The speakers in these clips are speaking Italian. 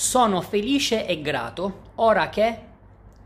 Sono felice e grato ora che...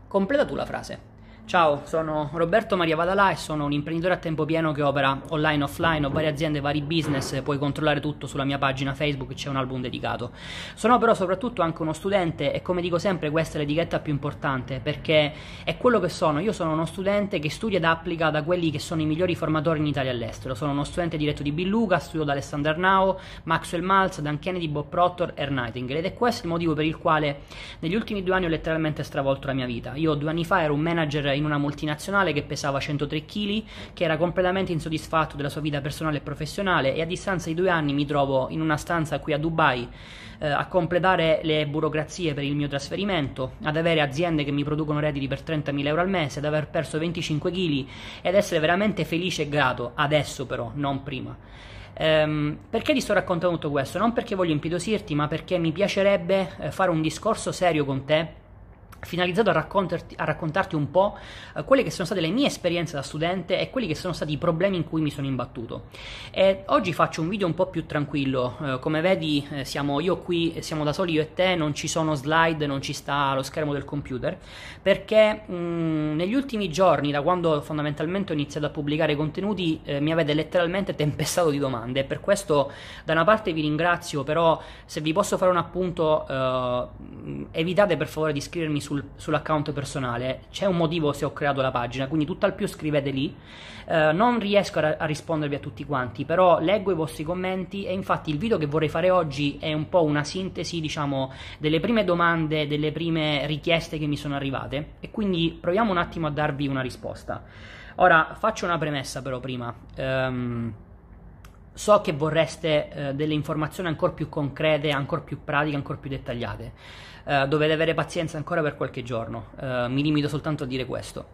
Completa tu la frase. Ciao, sono Roberto Maria Vadalà e sono un imprenditore a tempo pieno che opera online, offline, ho varie aziende, vari business, puoi controllare tutto sulla mia pagina Facebook, c'è un album dedicato. Sono però soprattutto anche uno studente e come dico sempre questa è l'etichetta più importante perché è quello che sono, io sono uno studente che studia ed applica da quelli che sono i migliori formatori in Italia e all'estero, sono uno studente diretto di Bill Luca, studio da Alexander Nao, Maxwell Maltz, Dan Kennedy, Bob Proctor, Air Nightingale ed è questo il motivo per il quale negli ultimi due anni ho letteralmente stravolto la mia vita. Io due anni fa ero un manager in una multinazionale che pesava 103 kg, che era completamente insoddisfatto della sua vita personale e professionale e a distanza di due anni mi trovo in una stanza qui a Dubai eh, a completare le burocrazie per il mio trasferimento, ad avere aziende che mi producono redditi per 30.000 euro al mese, ad aver perso 25 kg e ad essere veramente felice e grato, adesso però, non prima. Um, perché ti sto raccontando tutto questo? Non perché voglio impietosirti, ma perché mi piacerebbe eh, fare un discorso serio con te finalizzato a, a, raccontarti un po' eh, quelle che sono state le mie esperienze da studente e quelli che sono stati i problemi in cui mi sono imbattuto. E oggi faccio un video un po' più tranquillo, eh, come vedi eh, siamo io qui, siamo da soli io e te, non ci sono slide, non ci sta lo schermo del computer, perché mh, mm, negli ultimi giorni, da quando fondamentalmente ho iniziato a pubblicare contenuti, eh, mi avete letteralmente tempestato di domande e per questo da una parte vi ringrazio, però se vi posso fare un appunto, eh, evitate per favore di iscrivermi sul, sull'account personale. C'è un motivo se ho creato la pagina, quindi tutt'al più scrivete lì. Uh, non riesco a, a, rispondervi a tutti quanti, però leggo i vostri commenti e infatti il video che vorrei fare oggi è un po' una sintesi, diciamo, delle prime domande, delle prime richieste che mi sono arrivate e quindi proviamo un attimo a darvi una risposta. Ora, faccio una premessa però prima. Um, so che vorreste uh, delle informazioni ancora più concrete, ancora più pratiche, ancora più dettagliate. Uh, dovete avere pazienza ancora per qualche giorno. Uh, mi limito soltanto a dire questo.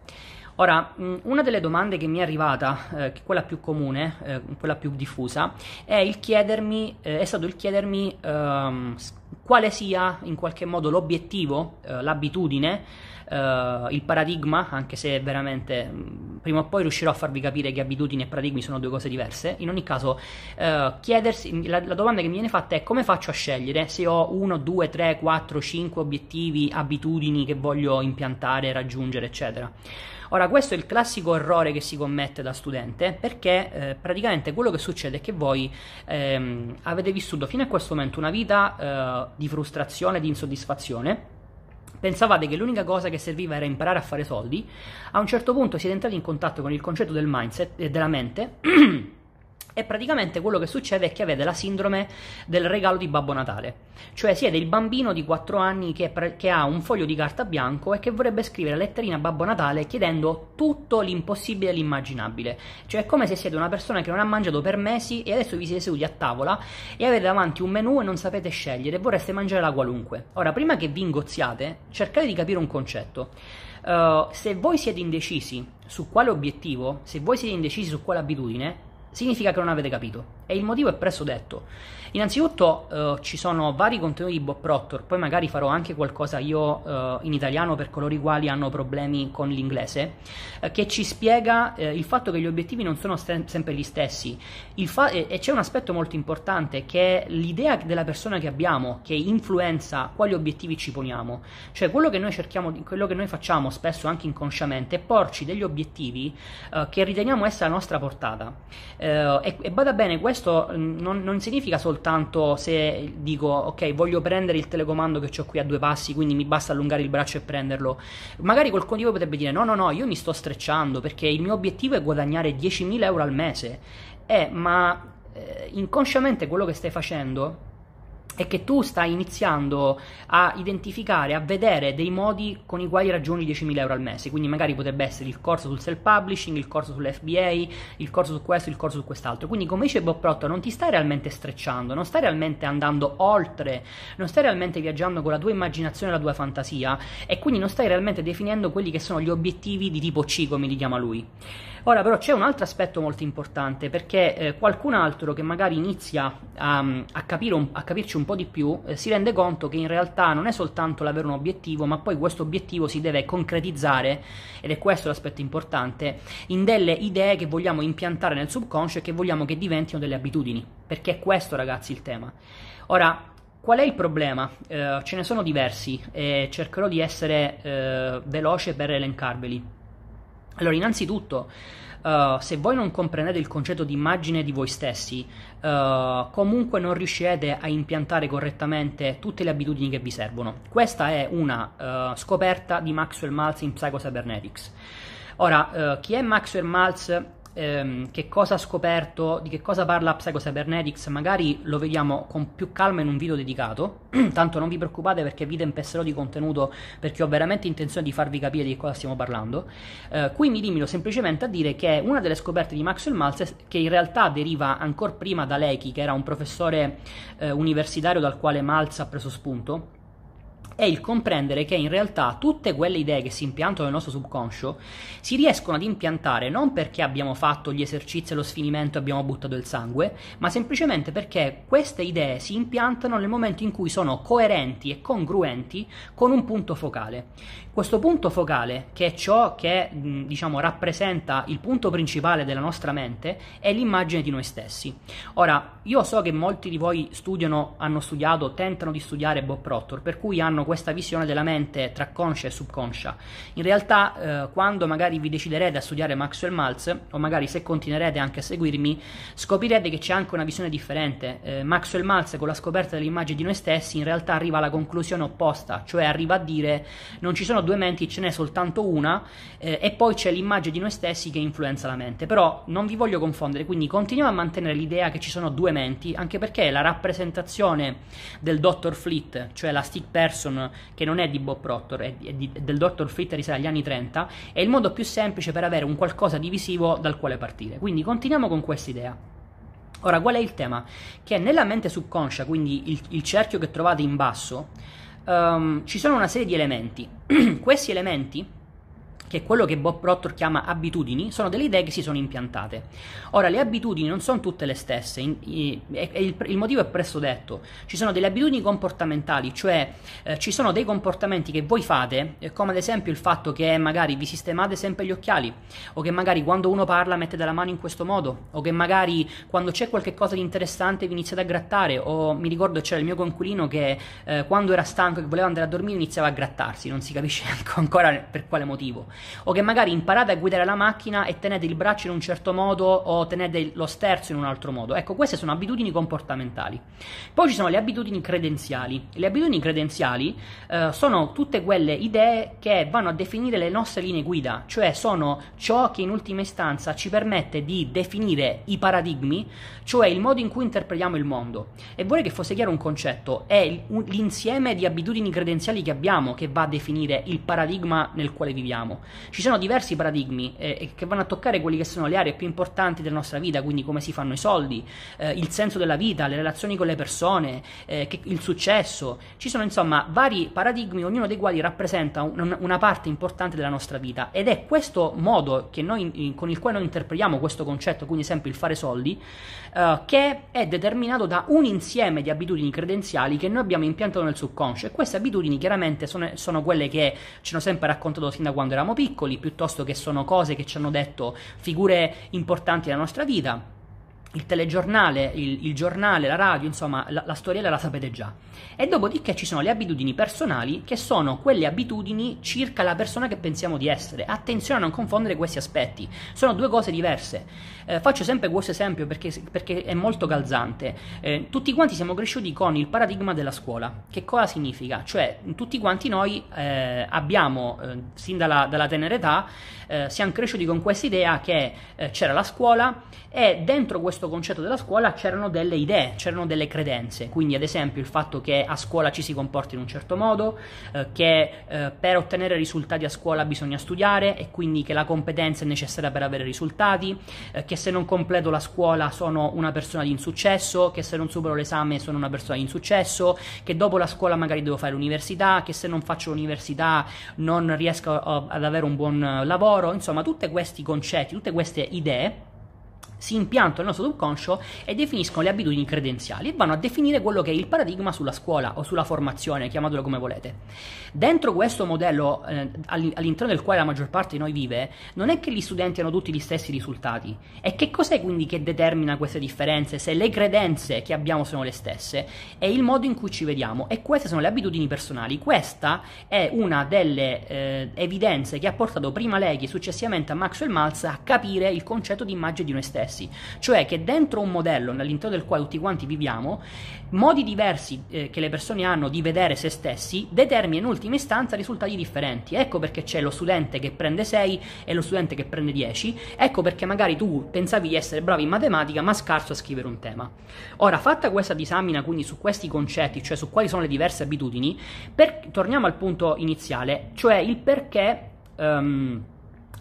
Ora, una delle domande che mi è arrivata, eh, quella più comune, eh, quella più diffusa, è, il chiedermi, eh, è stato il chiedermi ehm, quale sia in qualche modo l'obiettivo, l'abitudine uh, il paradigma, anche se veramente mh, prima o poi riuscirò a farvi capire che abitudini e paradigmi sono due cose diverse. In ogni caso, uh, chiedersi, la, la, domanda che mi viene fatta è come faccio a scegliere se ho 1, 2, 3, 4, 5 obiettivi, abitudini che voglio impiantare, raggiungere, eccetera. Ora, questo è il classico errore che si commette da studente perché eh, praticamente quello che succede è che voi ehm, avete vissuto fino a questo momento una vita eh, di frustrazione, di insoddisfazione pensavate che l'unica cosa che serviva era imparare a fare soldi, a un certo punto siete entrati in contatto con il concetto del mindset e della mente E praticamente quello che succede è che avete la sindrome del regalo di Babbo Natale. Cioè siete il bambino di 4 anni che, che, ha un foglio di carta bianco e che vorrebbe scrivere la letterina a Babbo Natale chiedendo tutto l'impossibile e l'immaginabile. Cioè è come se siete una persona che non ha mangiato per mesi e adesso vi siete seduti a tavola e avete davanti un menù e non sapete scegliere e vorreste mangiare la qualunque. Ora, prima che vi ingozziate, cercate di capire un concetto. Uh, se voi siete indecisi su quale obiettivo, se voi siete indecisi su quale abitudine, significa che non avete capito. E il motivo è presto detto. Innanzitutto eh, ci sono vari contenuti di Bob Proctor, poi magari farò anche qualcosa io eh, in italiano per coloro i quali hanno problemi con l'inglese, eh, che ci spiega eh, il fatto che gli obiettivi non sono st- sempre gli stessi. Fa- e c'è un aspetto molto importante che è l'idea della persona che abbiamo, che influenza quali obiettivi ci poniamo. Cioè quello che noi cerchiamo, quello che noi facciamo spesso anche inconsciamente è porci degli obiettivi eh, che riteniamo essere a nostra portata. Eh, e, e bada bene, questo mm, non, non significa soltanto se dico ok voglio prendere il telecomando che ho qui a due passi quindi mi basta allungare il braccio e prenderlo. Magari quel condivo potrebbe dire no no no io mi sto strecciando perché il mio obiettivo è guadagnare 10.000 euro al mese. Eh ma eh, inconsciamente quello che stai facendo è che tu stai iniziando a identificare, a vedere dei modi con i quali raggiungi 10.000 euro al mese. Quindi magari potrebbe essere il corso sul self-publishing, il corso sull'FBA, il corso su questo, il corso su quest'altro. Quindi come dice Bob Proctor, non ti stai realmente strecciando, non stai realmente andando oltre, non stai realmente viaggiando con la tua immaginazione e la tua fantasia e quindi non stai realmente definendo quelli che sono gli obiettivi di tipo C, come li chiama lui. Ora però c'è un altro aspetto molto importante perché eh, qualcun altro che magari inizia a, a, un, a capirci un po' di più eh, si rende conto che in realtà non è soltanto l'avere un obiettivo ma poi questo obiettivo si deve concretizzare ed è questo l'aspetto importante in delle idee che vogliamo impiantare nel subconscio e che vogliamo che diventino delle abitudini perché è questo ragazzi il tema. Ora Qual è il problema? Eh, ce ne sono diversi e cercherò di essere eh, veloce per elencarveli. Allora, innanzitutto, uh, se voi non comprendete il concetto di immagine di voi stessi, uh, comunque non riuscirete a impiantare correttamente tutte le abitudini che vi servono. Questa è una uh, scoperta di Maxwell Maltz in Psycho Cybernetics. Ora, chi è Maxwell Maltz ehm, che cosa ha scoperto, di che cosa parla Psycho Cybernetics, magari lo vediamo con più calma in un video dedicato, tanto non vi preoccupate perché vi tempesterò di contenuto perché ho veramente intenzione di farvi capire di cosa stiamo parlando. Eh, qui mi limito semplicemente a dire che una delle scoperte di Maxwell Maltz, che in realtà deriva ancora prima da Lecky, che era un professore eh, universitario dal quale Maltz ha preso spunto, è il comprendere che in realtà tutte quelle idee che si impiantano nel nostro subconscio si riescono ad impiantare non perché abbiamo fatto gli esercizi e lo sfinimento e abbiamo buttato il sangue, ma semplicemente perché queste idee si impiantano nel momento in cui sono coerenti e congruenti con un punto focale. Questo punto focale, che è ciò che diciamo rappresenta il punto principale della nostra mente, è l'immagine di noi stessi. Ora, io so che molti di voi studiano, hanno studiato, tentano di studiare Bob Proctor, per cui hanno questa visione della mente tra conscia e subconscia. In realtà, eh, quando magari vi deciderete a studiare Maxwell Maltz, o magari se continuerete anche a seguirmi, scoprirete che c'è anche una visione differente. Eh, Maxwell Maltz, con la scoperta dell'immagine di noi stessi, in realtà arriva alla conclusione opposta, cioè arriva a dire non ci sono due menti, ce n'è soltanto una, eh, e poi c'è l'immagine di noi stessi che influenza la mente. Però non vi voglio confondere, quindi continuiamo a mantenere l'idea che ci sono due menti, anche perché la rappresentazione del Dr. Fleet, cioè la stick person che non è di Bob Proctor, è, di, è di, del Dr. Fleet risale agli anni 30, è il modo più semplice per avere un qualcosa di visivo dal quale partire. Quindi continuiamo con questa idea. Ora, qual è il tema? Che nella mente subconscia, quindi il, il cerchio che trovate in basso, um, ci sono una serie di elementi. Questi elementi che è quello che Bob Proctor chiama abitudini, sono delle idee che si sono impiantate. Ora, le abitudini non sono tutte le stesse, in, in, il, il, motivo è presto detto. Ci sono delle abitudini comportamentali, cioè eh, ci sono dei comportamenti che voi fate, eh, come ad esempio il fatto che magari vi sistemate sempre gli occhiali, o che magari quando uno parla mettete la mano in questo modo, o che magari quando c'è qualcosa di interessante vi iniziate a grattare, o mi ricordo c'era il mio conculino che eh, quando era stanco e voleva andare a dormire iniziava a grattarsi, non si capisce ancora per quale motivo o che magari imparate a guidare la macchina e tenete il braccio in un certo modo o tenete lo sterzo in un altro modo. Ecco, queste sono abitudini comportamentali. Poi ci sono le abitudini credenziali. Le abitudini credenziali eh, sono tutte quelle idee che vanno a definire le nostre linee guida, cioè sono ciò che in ultima istanza ci permette di definire i paradigmi, cioè il modo in cui interpretiamo il mondo. E vorrei che fosse chiaro un concetto, è l'insieme di abitudini credenziali che abbiamo che va a definire il paradigma nel quale viviamo. Ci sono diversi paradigmi eh, che vanno a toccare quelli che sono le aree più importanti della nostra vita, quindi come si fanno i soldi, eh, il senso della vita, le relazioni con le persone, eh, che, il successo. Ci sono insomma vari paradigmi, ognuno dei quali rappresenta un, una parte importante della nostra vita ed è questo modo noi, con il quale noi interpretiamo questo concetto, quindi sempre il fare soldi, eh, che è determinato da un insieme di abitudini credenziali che noi abbiamo impiantato nel subconscio e queste abitudini chiaramente sono, sono quelle che ci hanno sempre raccontato sin da quando eravamo piccoli piuttosto che sono cose che ci hanno detto figure importanti della nostra vita il telegiornale, il, il, giornale, la radio, insomma, la, la storiella la sapete già. E dopodiché ci sono le abitudini personali, che sono quelle abitudini circa la persona che pensiamo di essere. Attenzione a non confondere questi aspetti, sono due cose diverse. Eh, faccio sempre questo esempio perché, perché è molto calzante. Eh, tutti quanti siamo cresciuti con il paradigma della scuola. Che cosa significa? Cioè, tutti quanti noi eh, abbiamo, eh, sin dalla, dalla tenera età, eh, siamo cresciuti con questa idea che eh, c'era la scuola e dentro questo concetto della scuola c'erano delle idee, c'erano delle credenze, quindi ad esempio il fatto che a scuola ci si comporti in un certo modo, eh, che eh, per ottenere risultati a scuola bisogna studiare e quindi che la competenza è necessaria per avere risultati, eh, che se non completo la scuola sono una persona di insuccesso, che se non supero l'esame sono una persona di insuccesso, che dopo la scuola magari devo fare l'università, che se non faccio l'università non riesco ad avere un buon lavoro, insomma tutti questi concetti, tutte queste idee si impiantano nel nostro subconscio e definiscono le abitudini credenziali e vanno a definire quello che è il paradigma sulla scuola o sulla formazione, chiamatelo come volete. Dentro questo modello eh, all'interno del quale la maggior parte di noi vive, non è che gli studenti hanno tutti gli stessi risultati. E che cos'è quindi che determina queste differenze? Se le credenze che abbiamo sono le stesse, è il modo in cui ci vediamo e queste sono le abitudini personali. Questa è una delle eh, evidenze che ha portato prima Leghi e successivamente a Maxwell Maltz a capire il concetto di immagine di noi stessi, cioè che dentro un modello all'interno del quale tutti quanti viviamo, modi diversi eh, che le persone hanno di vedere se stessi determinano in ultima istanza risultati differenti. Ecco perché c'è lo studente che prende 6 e lo studente che prende 10, ecco perché magari tu pensavi di essere bravo in matematica ma scarso a scrivere un tema. Ora, fatta questa disamina quindi su questi concetti, cioè su quali sono le diverse abitudini, per, torniamo al punto iniziale, cioè il perché... Um,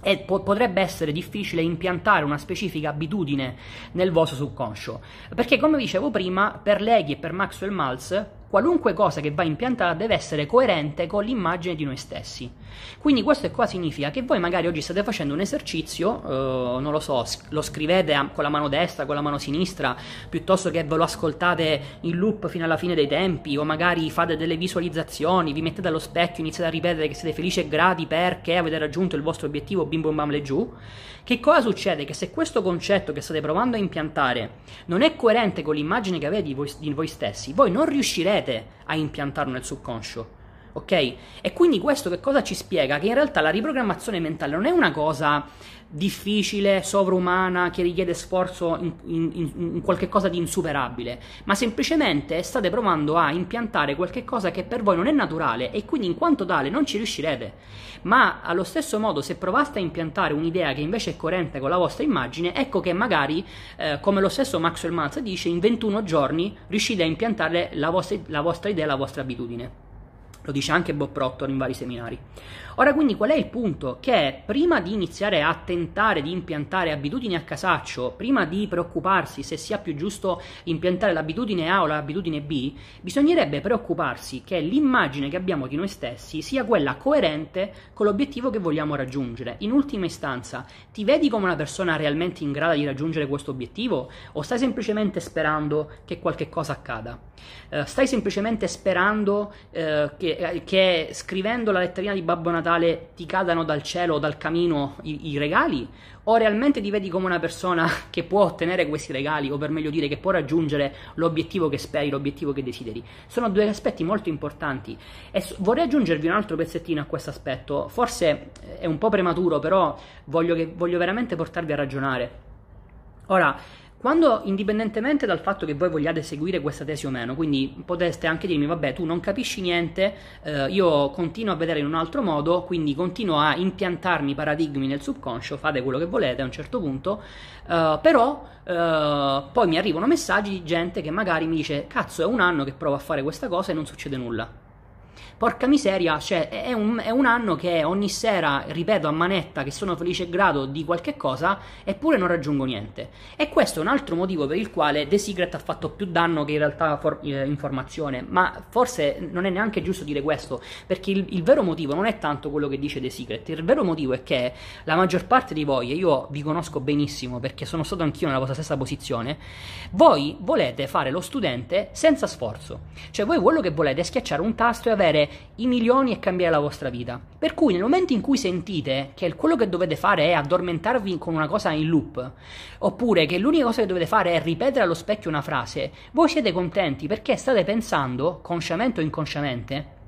e po- potrebbe essere difficile impiantare una specifica abitudine nel vostro subconscio. Perché, come dicevo prima, per Leghi e per Maxwell Maltz, qualunque cosa che va impiantata deve essere coerente con l'immagine di noi stessi. Quindi questo qua significa che voi magari oggi state facendo un esercizio, eh, non lo so, lo scrivete con la mano destra, con la mano sinistra, piuttosto che ve lo ascoltate in loop fino alla fine dei tempi, o magari fate delle visualizzazioni, vi mettete allo specchio, iniziate a ripetere che siete felici e grati perché avete raggiunto il vostro obiettivo, bim bum bam le giù. Che cosa succede? Che se questo concetto che state provando a impiantare non è coerente con l'immagine che avete di voi, di voi stessi, voi non riuscirete a impiantarlo nel subconscio ok? E quindi questo che cosa ci spiega? Che in realtà la riprogrammazione mentale non è una cosa difficile, sovrumana, che richiede sforzo in, in, in qualche cosa di insuperabile, ma semplicemente state provando a impiantare qualche cosa che per voi non è naturale e quindi in quanto tale non ci riuscirete. Ma allo stesso modo, se provaste a impiantare un'idea che invece è coerente con la vostra immagine, ecco che magari, eh, come lo stesso Maxwell Maltz dice, in 21 giorni riuscite a impiantare la vostra, la vostra idea, la vostra abitudine. Lo dice anche Bob Proctor in vari seminari. Ora quindi qual è il punto? Che prima di iniziare a tentare di impiantare abitudini a casaccio, prima di preoccuparsi se sia più giusto impiantare l'abitudine A o l'abitudine B, bisognerebbe preoccuparsi che l'immagine che abbiamo di noi stessi sia quella coerente con l'obiettivo che vogliamo raggiungere. In ultima istanza, ti vedi come una persona realmente in grado di raggiungere questo obiettivo o stai semplicemente sperando che qualche cosa accada? Uh, stai semplicemente sperando uh, che, uh, che scrivendo la letterina di Babbo Natale ti cadano dal cielo o dal camino i, i, regali? O realmente ti vedi come una persona che può ottenere questi regali, o per meglio dire che può raggiungere l'obiettivo che speri, l'obiettivo che desideri? Sono due aspetti molto importanti. E vorrei aggiungervi un altro pezzettino a questo aspetto. Forse è un po' prematuro, però voglio, che, voglio veramente portarvi a ragionare. Ora, quando, indipendentemente dal fatto che voi vogliate seguire questa tesi o meno, quindi poteste anche dirmi, vabbè, tu non capisci niente, eh, io continuo a vedere in un altro modo, quindi continuo a impiantarmi paradigmi nel subconscio, fate quello che volete a un certo punto, eh, però eh, poi mi arrivano messaggi di gente che magari mi dice, cazzo, è un anno che provo a fare questa cosa e non succede nulla. Porca miseria, cioè è un, è un, anno che ogni sera ripeto a manetta che sono felice e grato di qualche cosa, eppure non raggiungo niente. E questo è un altro motivo per il quale The Secret ha fatto più danno che in realtà for, eh, informazione. Ma forse non è neanche giusto dire questo, perché il, il, vero motivo non è tanto quello che dice The Secret, il vero motivo è che la maggior parte di voi, e io vi conosco benissimo perché sono stato anch'io nella vostra stessa posizione, voi volete fare lo studente senza sforzo. Cioè voi quello che volete è schiacciare un tasto e avere i milioni e cambiare la vostra vita. Per cui nel momento in cui sentite che quello che dovete fare è addormentarvi con una cosa in loop, oppure che l'unica cosa che dovete fare è ripetere allo specchio una frase, voi siete contenti perché state pensando, consciamente o inconsciamente,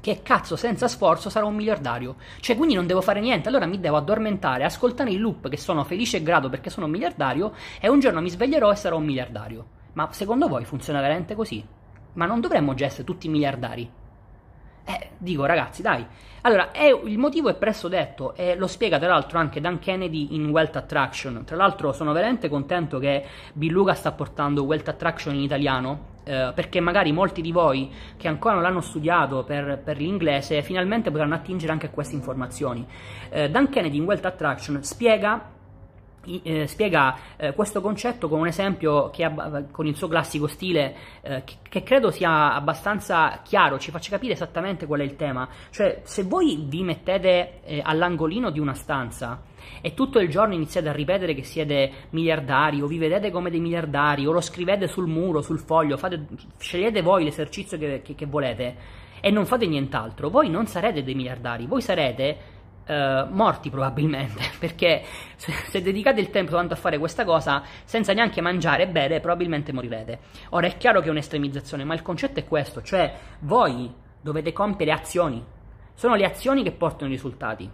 che cazzo senza sforzo sarò un miliardario. Cioè, quindi non devo fare niente, allora mi devo addormentare, ascoltare il loop che sono felice e grato perché sono un miliardario e un giorno mi sveglierò e sarò un miliardario. Ma secondo voi funziona veramente così? Ma non dovremmo già essere tutti miliardari? Eh, dico ragazzi, dai. Allora, è, il motivo è presto detto e lo spiega tra l'altro anche Dan Kennedy in Wealth Attraction. Tra l'altro sono veramente contento che Bill Luca sta portando Wealth Attraction in italiano eh, perché magari molti di voi che ancora non l'hanno studiato per, per l'inglese finalmente potranno attingere anche a queste informazioni. Eh, Dan Kennedy in Wealth Attraction spiega eh, spiega eh, questo concetto con un esempio che ha, con il suo classico stile eh, che, che, credo sia abbastanza chiaro, ci faccia capire esattamente qual è il tema. Cioè, se voi vi mettete eh, all'angolino di una stanza e tutto il giorno iniziate a ripetere che siete miliardari o vi vedete come dei miliardari o lo scrivete sul muro, sul foglio, fate, scegliete voi l'esercizio che, che, che volete e non fate nient'altro, voi non sarete dei miliardari, voi sarete Uh, morti probabilmente, perché se, se, dedicate il tempo tanto a fare questa cosa senza neanche mangiare e bere, probabilmente morirete. Ora è chiaro che è un'estremizzazione, ma il concetto è questo, cioè voi dovete compiere azioni, sono le azioni che portano i risultati.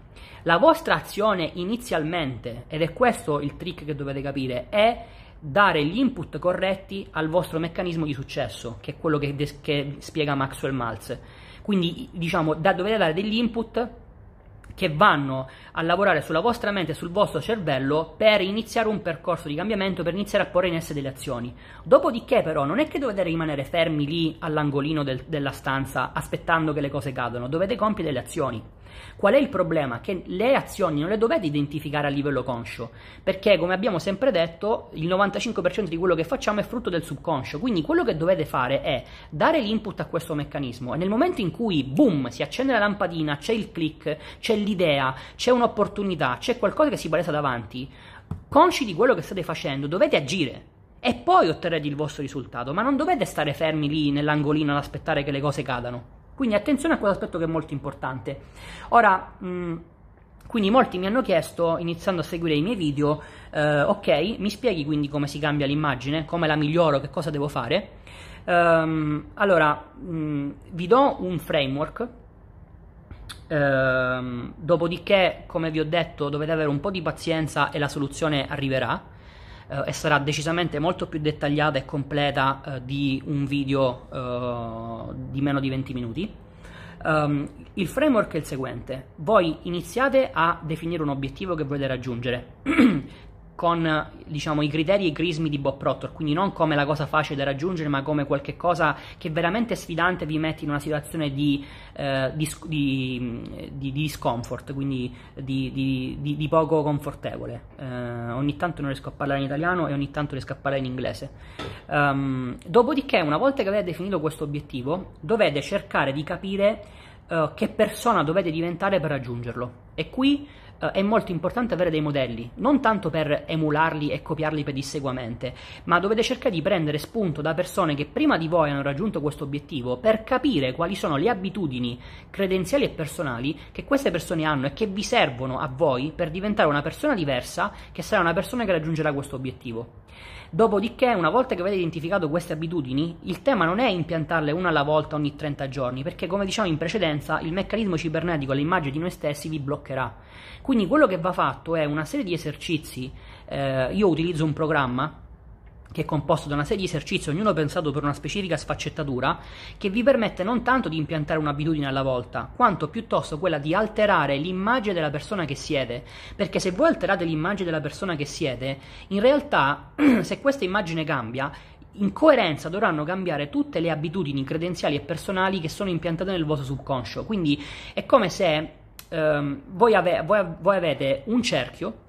La vostra azione inizialmente, ed è questo il trick che dovete capire, è dare gli input corretti al vostro meccanismo di successo, che è quello che, che spiega Maxwell Maltz. Quindi, diciamo, da, dovete dare degli input che vanno a lavorare sulla vostra mente e sul vostro cervello per iniziare un percorso di cambiamento, per iniziare a porre in essere delle azioni. Dopodiché, però, non è che dovete rimanere fermi lì all'angolino del, della stanza aspettando che le cose cadano, dovete compiere delle azioni. Qual è il problema? Che le azioni non le dovete identificare a livello conscio, perché come abbiamo sempre detto, il 95% di quello che facciamo è frutto del subconscio, quindi quello che dovete fare è dare l'input a questo meccanismo e nel momento in cui, boom, si accende la lampadina, c'è il click, c'è l'idea, c'è un'opportunità, c'è qualcosa che si palesa davanti, consci di quello che state facendo, dovete agire e poi otterrete il vostro risultato, ma non dovete stare fermi lì nell'angolino ad aspettare che le cose cadano. Quindi attenzione a quell'aspetto che è molto importante. Ora, mh, mm, quindi molti mi hanno chiesto, iniziando a seguire i miei video, eh, ok, mi spieghi quindi come si cambia l'immagine, come la miglioro, che cosa devo fare? Um, allora, mh, mm, vi do un framework, um, dopodiché, come vi ho detto, dovete avere un po' di pazienza e la soluzione arriverà eh, e sarà decisamente molto più dettagliata e completa eh, di un video eh, di meno di 20 minuti. Um, il framework è il seguente: voi iniziate a definire un obiettivo che volete raggiungere. con diciamo, i criteri e i crismi di Bob Proctor, quindi non come la cosa facile da raggiungere, ma come qualche cosa che veramente sfidante vi mette in una situazione di, eh, di, di, di discomfort, quindi di, poco confortevole. Eh, ogni tanto non riesco a parlare in italiano e ogni tanto riesco a parlare in inglese. Um, dopodiché, una volta che avete definito questo obiettivo, dovete cercare di capire uh, che persona dovete diventare per raggiungerlo. E qui eh, è molto importante avere dei modelli, non tanto per emularli e copiarli pedissequamente, ma dovete cercare di prendere spunto da persone che prima di voi hanno raggiunto questo obiettivo per capire quali sono le abitudini credenziali e personali che queste persone hanno e che vi servono a voi per diventare una persona diversa che sarà una persona che raggiungerà questo obiettivo. Dopodiché, una volta che avete identificato queste abitudini, il tema non è impiantarle una alla volta ogni 30 giorni, perché come diciamo in precedenza, il meccanismo cibernetico all'immagine di noi stessi vi bloccherà. Quindi quello che va fatto è una serie di esercizi, eh, io utilizzo un programma che è composto da una serie di esercizi, ognuno pensato per una specifica sfaccettatura, che vi permette non tanto di impiantare un'abitudine alla volta, quanto piuttosto quella di alterare l'immagine della persona che siete. Perché se voi alterate l'immagine della persona che siete, in realtà, se questa immagine cambia, in coerenza dovranno cambiare tutte le abitudini credenziali e personali che sono impiantate nel vostro subconscio. Quindi è come se ehm, voi, ave- voi, voi avete un cerchio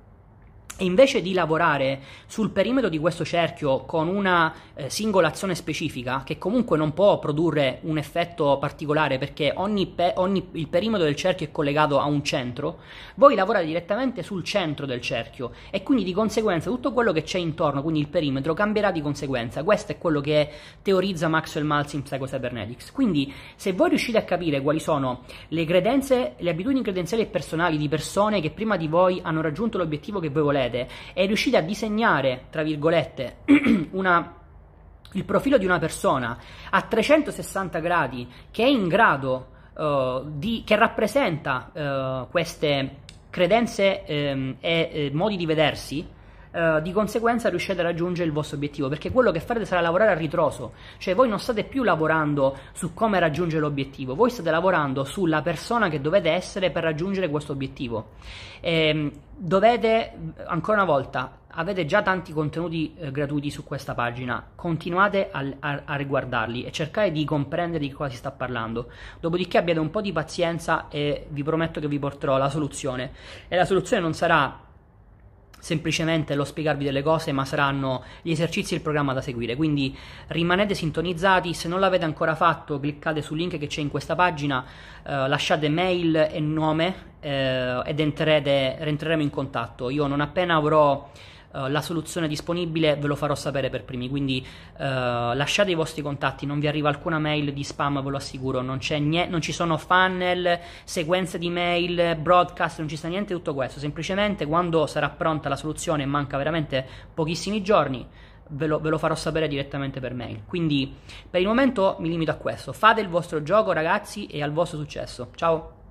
e invece di lavorare sul perimetro di questo cerchio con una eh, singola azione specifica, che comunque non può produrre un effetto particolare perché ogni, pe- ogni, il perimetro del cerchio è collegato a un centro, voi lavorate direttamente sul centro del cerchio e quindi di conseguenza tutto quello che c'è intorno, quindi il perimetro, cambierà di conseguenza. Questo è quello che teorizza Maxwell Maltz in Psycho Cybernetics. Quindi se voi riuscite a capire quali sono le credenze, le abitudini credenziali e personali di persone che prima di voi hanno raggiunto l'obiettivo che voi volete, concrete e riuscite a disegnare, tra virgolette, una, il profilo di una persona a 360 gradi che è in grado uh, di, che rappresenta uh, queste credenze um, e uh, modi di vedersi, Uh, di conseguenza riuscite a raggiungere il vostro obiettivo, perché quello che farete sarà lavorare a ritroso, cioè voi non state più lavorando su come raggiungere l'obiettivo, voi state lavorando sulla persona che dovete essere per raggiungere questo obiettivo. E, ehm, dovete, ancora una volta, avete già tanti contenuti eh, gratuiti su questa pagina, continuate a, a, a, riguardarli e cercate di comprendere di cosa si sta parlando. Dopodiché abbiate un po' di pazienza e vi prometto che vi porterò la soluzione. E la soluzione non sarà semplicemente lo spiegarvi delle cose, ma saranno gli esercizi e il programma da seguire. Quindi rimanete sintonizzati, se non l'avete ancora fatto, cliccate sul link che c'è in questa pagina, eh, lasciate mail e nome eh, ed entrerete, entreremo in contatto. Io non appena avrò Uh, la soluzione disponibile ve lo farò sapere per primi, quindi uh, lasciate i vostri contatti, non vi arriva alcuna mail di spam, ve lo assicuro, non, niente, non, ci sono funnel, sequenze di mail, broadcast, non ci sta niente di tutto questo, semplicemente quando sarà pronta la soluzione, manca veramente pochissimi giorni, Ve lo, ve lo, farò sapere direttamente per mail. Quindi per il momento mi limito a questo. Fate il vostro gioco, ragazzi, e al vostro successo. Ciao!